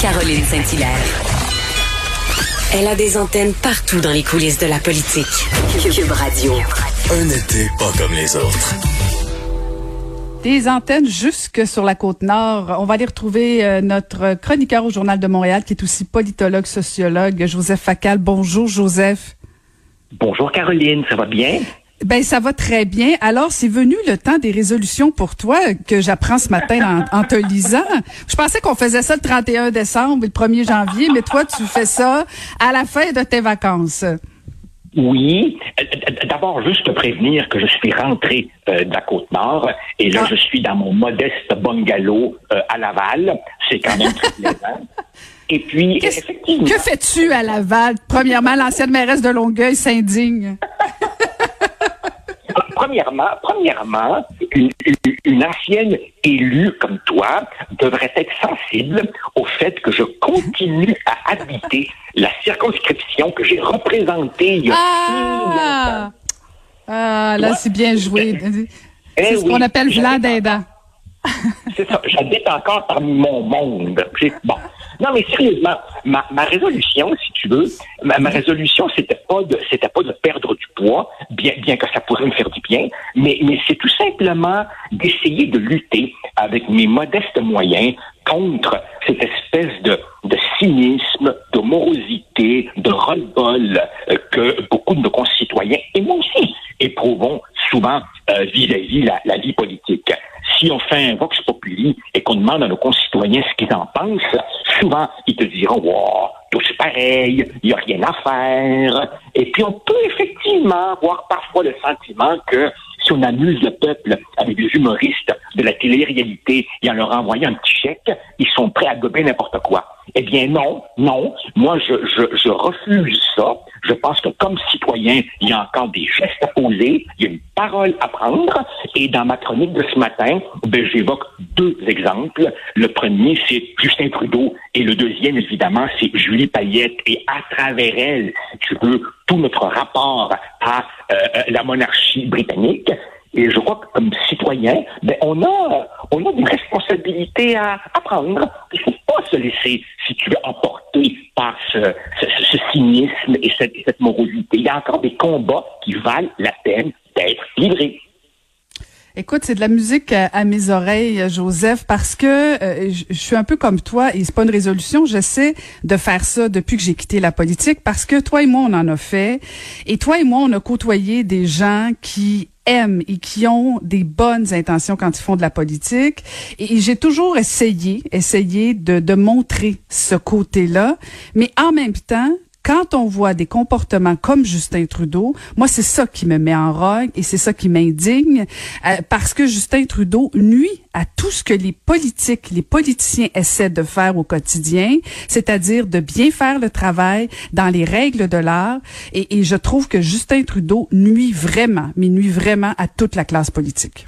Caroline Saint-Hilaire. Elle a des antennes partout dans les coulisses de la politique. Cube Radio. Un été pas comme les autres. Des antennes jusque sur la côte nord. On va aller retrouver euh, notre chroniqueur au Journal de Montréal, qui est aussi politologue, sociologue, Joseph Facal. Bonjour, Joseph. Bonjour, Caroline. Ça va bien? Ben ça va très bien. Alors c'est venu le temps des résolutions pour toi que j'apprends ce matin en, te lisant. Je pensais qu'on faisait ça le 31 décembre et le 1er janvier, mais toi tu fais ça à la fin de tes vacances. Oui. D'abord, juste te prévenir que je suis rentré euh, de la côte nord et là, ah. je suis dans mon modeste bungalow euh, à Laval. C'est quand même très plaisant. Et puis, effectivement. Que fais-tu à Laval? Premièrement, l'ancienne mairesse de Longueuil s'indigne. Premièrement, premièrement une, ancienne élue comme toi devrait être sensible au fait que je continue à habiter la circonscription que j'ai représentée il y a ah! Ah, là, c'est bien joué. Eh c'est ce qu'on appelle Vlad C'est ça. J'habite encore parmi mon monde. Bon. Non, mais sérieusement, ma, ma résolution, si tu veux, ma, ma résolution, c'était pas de, c'était pas de perdre du poids, bien, bien que ça pourrait me faire du bien, mais, mais c'est tout simplement d'essayer de lutter avec mes modestes moyens contre cette espèce de, de cynisme, de morosité, de ras-le-bol euh, que beaucoup de nos concitoyens, et moi aussi, éprouvons souvent euh, vis-à-vis la, la vie politique si on fait un vox populi et qu'on demande à nos concitoyens ce qu'ils en pensent, souvent ils te diront wow, tout c'est pareil, il n'y a rien à faire. Et puis on peut effectivement avoir parfois le sentiment que si on amuse le peuple avec des humoristes de la télé-réalité et en leur envoyant un petit chèque, ils sont prêts à gober n'importe quoi. Eh bien non, non. Moi, je, je, je refuse ça. Je pense que comme citoyen, il y a encore des gestes à poser, il y a une parole à prendre. Et dans ma chronique de ce matin, ben, j'évoque deux exemples. Le premier, c'est Justin Trudeau. Et le deuxième, évidemment, c'est Julie Payette. Et à travers elle, si tu veux, tout notre rapport à euh, la monarchie britannique. Et je crois que comme citoyen, ben, on a, on a des responsabilités à, à prendre. Pas se laisser, si tu veux, emporter par ce, ce, cynisme et cette, cette morosité. Il y a encore des combats qui valent la peine d'être livrés. Écoute, c'est de la musique à, mes oreilles, Joseph, parce que euh, je, suis un peu comme toi et c'est pas une résolution. J'essaie de faire ça depuis que j'ai quitté la politique parce que toi et moi, on en a fait. Et toi et moi, on a côtoyé des gens qui aiment et qui ont des bonnes intentions quand ils font de la politique. Et, j'ai toujours essayé, essayé de, de montrer ce côté-là. Mais en même temps, quand on voit des comportements comme Justin Trudeau, moi c'est ça qui me met en rogue et c'est ça qui m'indigne euh, parce que Justin Trudeau nuit à tout ce que les politiques, les politiciens essaient de faire au quotidien, c'est-à-dire de bien faire le travail dans les règles de l'art. Et je trouve que Justin Trudeau nuit vraiment, mais nuit vraiment à toute la classe politique.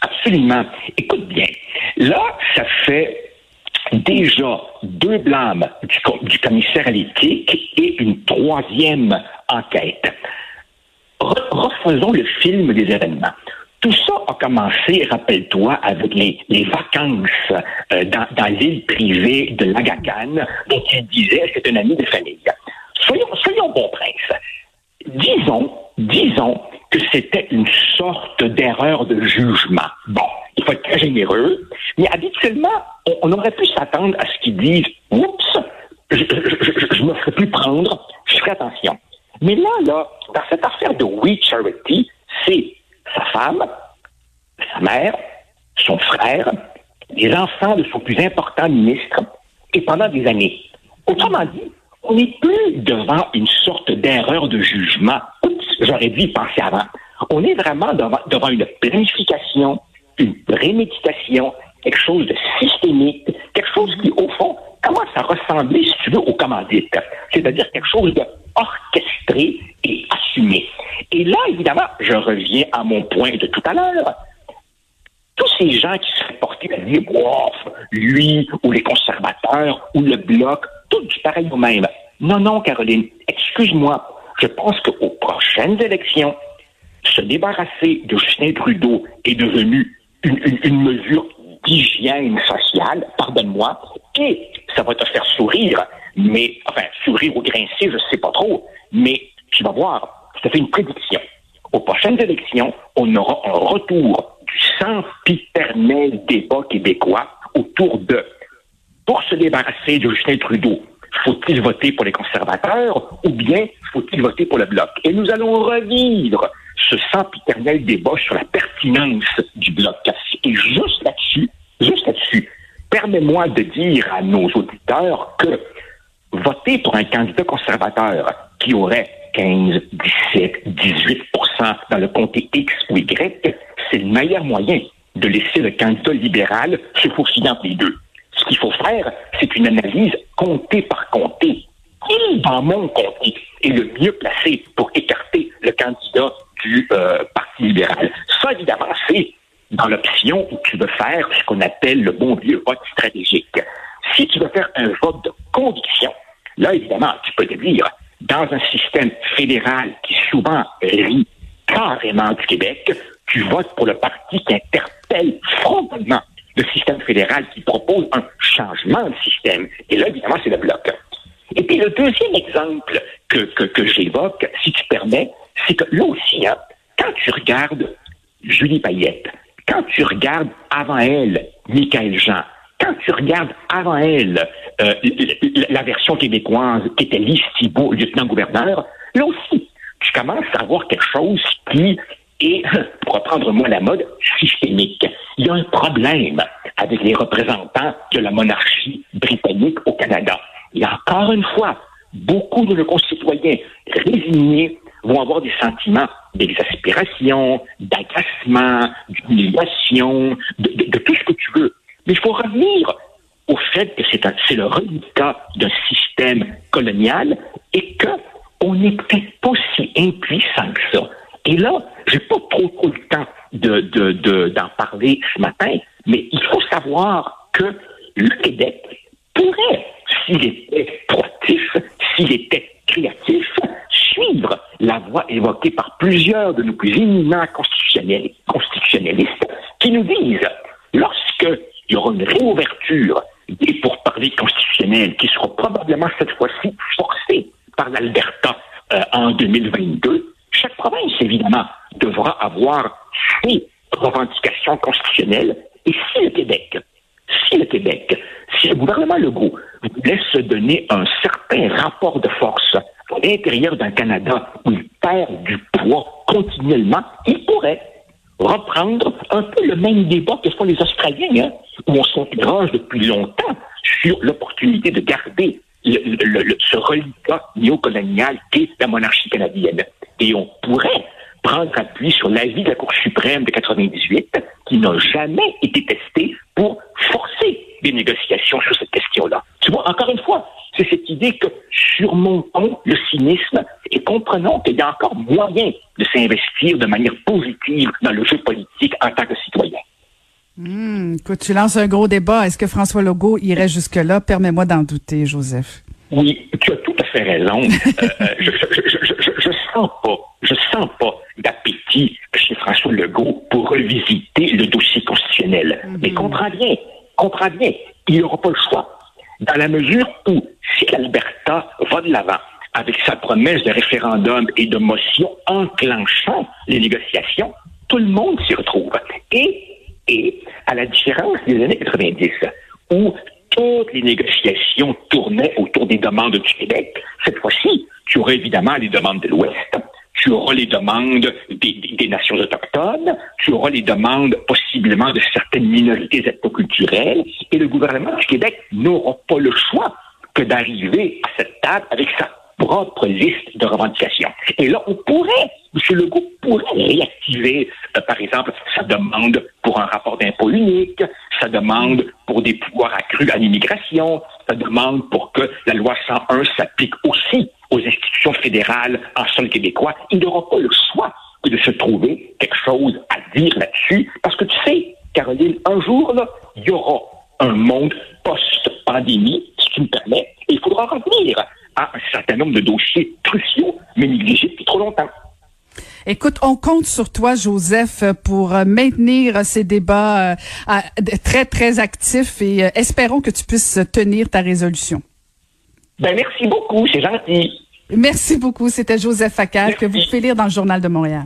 Absolument. Écoute bien, là, ça fait déjà deux blâmes du, commissaire à l'éthique et une troisième enquête. Refaisons le film des événements. Tout ça a commencé, rappelle-toi, avec les, vacances euh, dans, l'île privée de Lagacan, dont il disait c'est un ami de famille. Soyons, soyons bon prince. Disons, disons que c'était une sorte d'erreur de jugement. Bon, il faut être très généreux, mais habituellement, on, aurait pu s'attendre à ce qu'ils disent Oups, je ne me ferai plus prendre, je ferai attention. Mais là, dans cette affaire de We Charity, c'est sa femme, sa mère, son frère, les enfants de son plus important ministre, et pendant des années. Autrement dit, on n'est plus devant une sorte d'erreur de jugement. Oups, j'aurais dû y penser avant. On est vraiment devant, devant une planification, une préméditation, quelque chose de systémique, quelque chose qui, au fond, commence à ressembler, si tu veux, aux commandites. C'est-à-dire quelque chose de orchestré et assumé. Et là, évidemment, je reviens à mon point de tout à l'heure. Tous ces gens qui seraient portés à dire, lui, ou les conservateurs, ou le bloc, tout du pareil au même. Non, non, Caroline, excuse-moi. Je pense qu'aux prochaines élections, se débarrasser de Justin Trudeau est devenu une, mesure d'hygiène sociale, pardonne-moi, et ça va te faire sourire, mais, enfin, sourire ou grincer, je ne sais pas trop, mais tu vas voir, ça fait une prédiction. Aux prochaines élections, on aura un retour du sempiternel débat québécois autour de, pour se débarrasser de Justin Trudeau, faut-il voter pour les conservateurs ou bien faut-il voter pour le bloc? Et nous allons revivre ce sempiternel débat sur la pertinence du bloc. Et juste là-dessus, juste là-dessus, permets-moi de dire à nos auditeurs que voter pour un candidat conservateur qui aurait 15, 17, 18% dans le comté X ou Y, c'est le meilleur moyen de laisser le candidat libéral se faufiler entre les deux. Ce qu'il faut faire, c'est une analyse comté par comté. Qui, dans mon comté, est le mieux placé pour écarter le candidat du euh, Parti libéral? Ça, évidemment, c'est dans l'option où tu veux faire ce qu'on appelle le bon vieux vote stratégique. Si tu veux faire un vote de conviction, là, évidemment, tu peux te dire, dans un système fédéral qui souvent rit carrément du Québec, tu votes pour le parti qui interpelle frontalement le système fédéral qui propose un changement de système. Et là, évidemment, c'est le bloc. Et puis le deuxième exemple que, que, j'évoque, si tu permets, c'est que là aussi, hein, quand tu regardes Julie Payette, quand tu regardes avant elle Michael Jean, quand tu regardes avant elle euh, la version québécoise qui était Lise Thibault, lieutenant-gouverneur, là aussi, tu commences à avoir quelque chose qui est, pour reprendre moi la mode, systémique. Il y a un problème avec les représentants de la monarchie britannique au Canada. Et encore une fois, beaucoup de nos concitoyens résignés vont avoir des sentiments d'exaspération, d'agacement, d'humiliation, de, tout ce que tu veux. Mais il faut revenir au fait que c'est le résultat d'un système colonial et qu'on n'est peut-être pas si impuissant que ça. Et là, j'ai pas trop, trop le temps de, d'en parler ce matin, mais il faut savoir que le Québec pourrait, s'il était proactif, s'il était créatif, la voie évoquée par plusieurs de nos plus éminents constitutionnalistes qui nous disent, lorsque il y aura une réouverture des pourparlers constitutionnels qui seront probablement cette fois-ci forcés par l'Alberta euh, en 2022, chaque province, évidemment, devra avoir ses revendications constitutionnelles. Et si le Québec, si le Québec, si le gouvernement Legault voulait se donner un certain rapport de force à l'intérieur d'un Canada où il perd du poids continuellement, il pourrait reprendre un peu le même débat que font les Australiens, hein, où on s'interroge depuis longtemps sur l'opportunité de garder le, ce reliquat néocolonial qu'est la monarchie canadienne. Et on pourrait prendre appui sur l'avis de la Cour suprême de 98, qui n'a jamais été testé pour forcer des négociations sur cette question-là. Tu vois, encore une fois, c'est cette idée que surmontons le cynisme et comprenons qu'il y a encore moyen de s'investir de manière positive dans le jeu politique en tant que citoyen. Écoute, tu lances un gros débat. Est-ce que François Legault irait jusque-là? Permets-moi d'en douter, Joseph. Oui, tu as tout à fait raison. Euh, euh, je, je, sens pas, je sens pas d'appétit chez François Legault pour revisiter le dossier constitutionnel. Mhm. Mais comprends bien, comprends bien, il n'y aura pas le choix. Dans la mesure où, si l'Alberta va de l'avant avec sa promesse de référendum et de motion enclenchant les négociations, tout le monde s'y retrouve. Et, et, à la différence des années 90, où toutes les négociations tournaient autour des demandes du Québec. Cette fois-ci, tu aurais évidemment les demandes de l'Ouest, tu auras les demandes des, nations autochtones, tu auras les demandes possiblement de certaines minorités ethnoculturelles, et le gouvernement du Québec n'aura pas le choix que d'arriver à cette table avec sa propre liste de revendications. Et là, on pourrait M. Legault pourrait réactiver, euh, par exemple, sa demande pour un rapport d'impôt unique, sa demande pour des pouvoirs accrus à l'immigration, sa demande pour que la loi 101 s'applique aussi aux institutions fédérales en sol québécois. Il n'aura pas le choix que de se trouver quelque chose à dire là-dessus, parce que tu sais, Caroline, un jour, là, il y aura un monde post-pandémie, si tu me permets, et il faudra revenir à un certain nombre de dossiers cruciaux, mais négligés depuis trop longtemps. Écoute, on compte sur toi, Joseph, pour euh, maintenir ces débats euh, très, très actifs et euh, espérons que tu puisses tenir ta résolution. Ben, merci beaucoup, c'est gentil. Merci beaucoup. C'était Joseph Facal que vous pouvez lire dans le Journal de Montréal.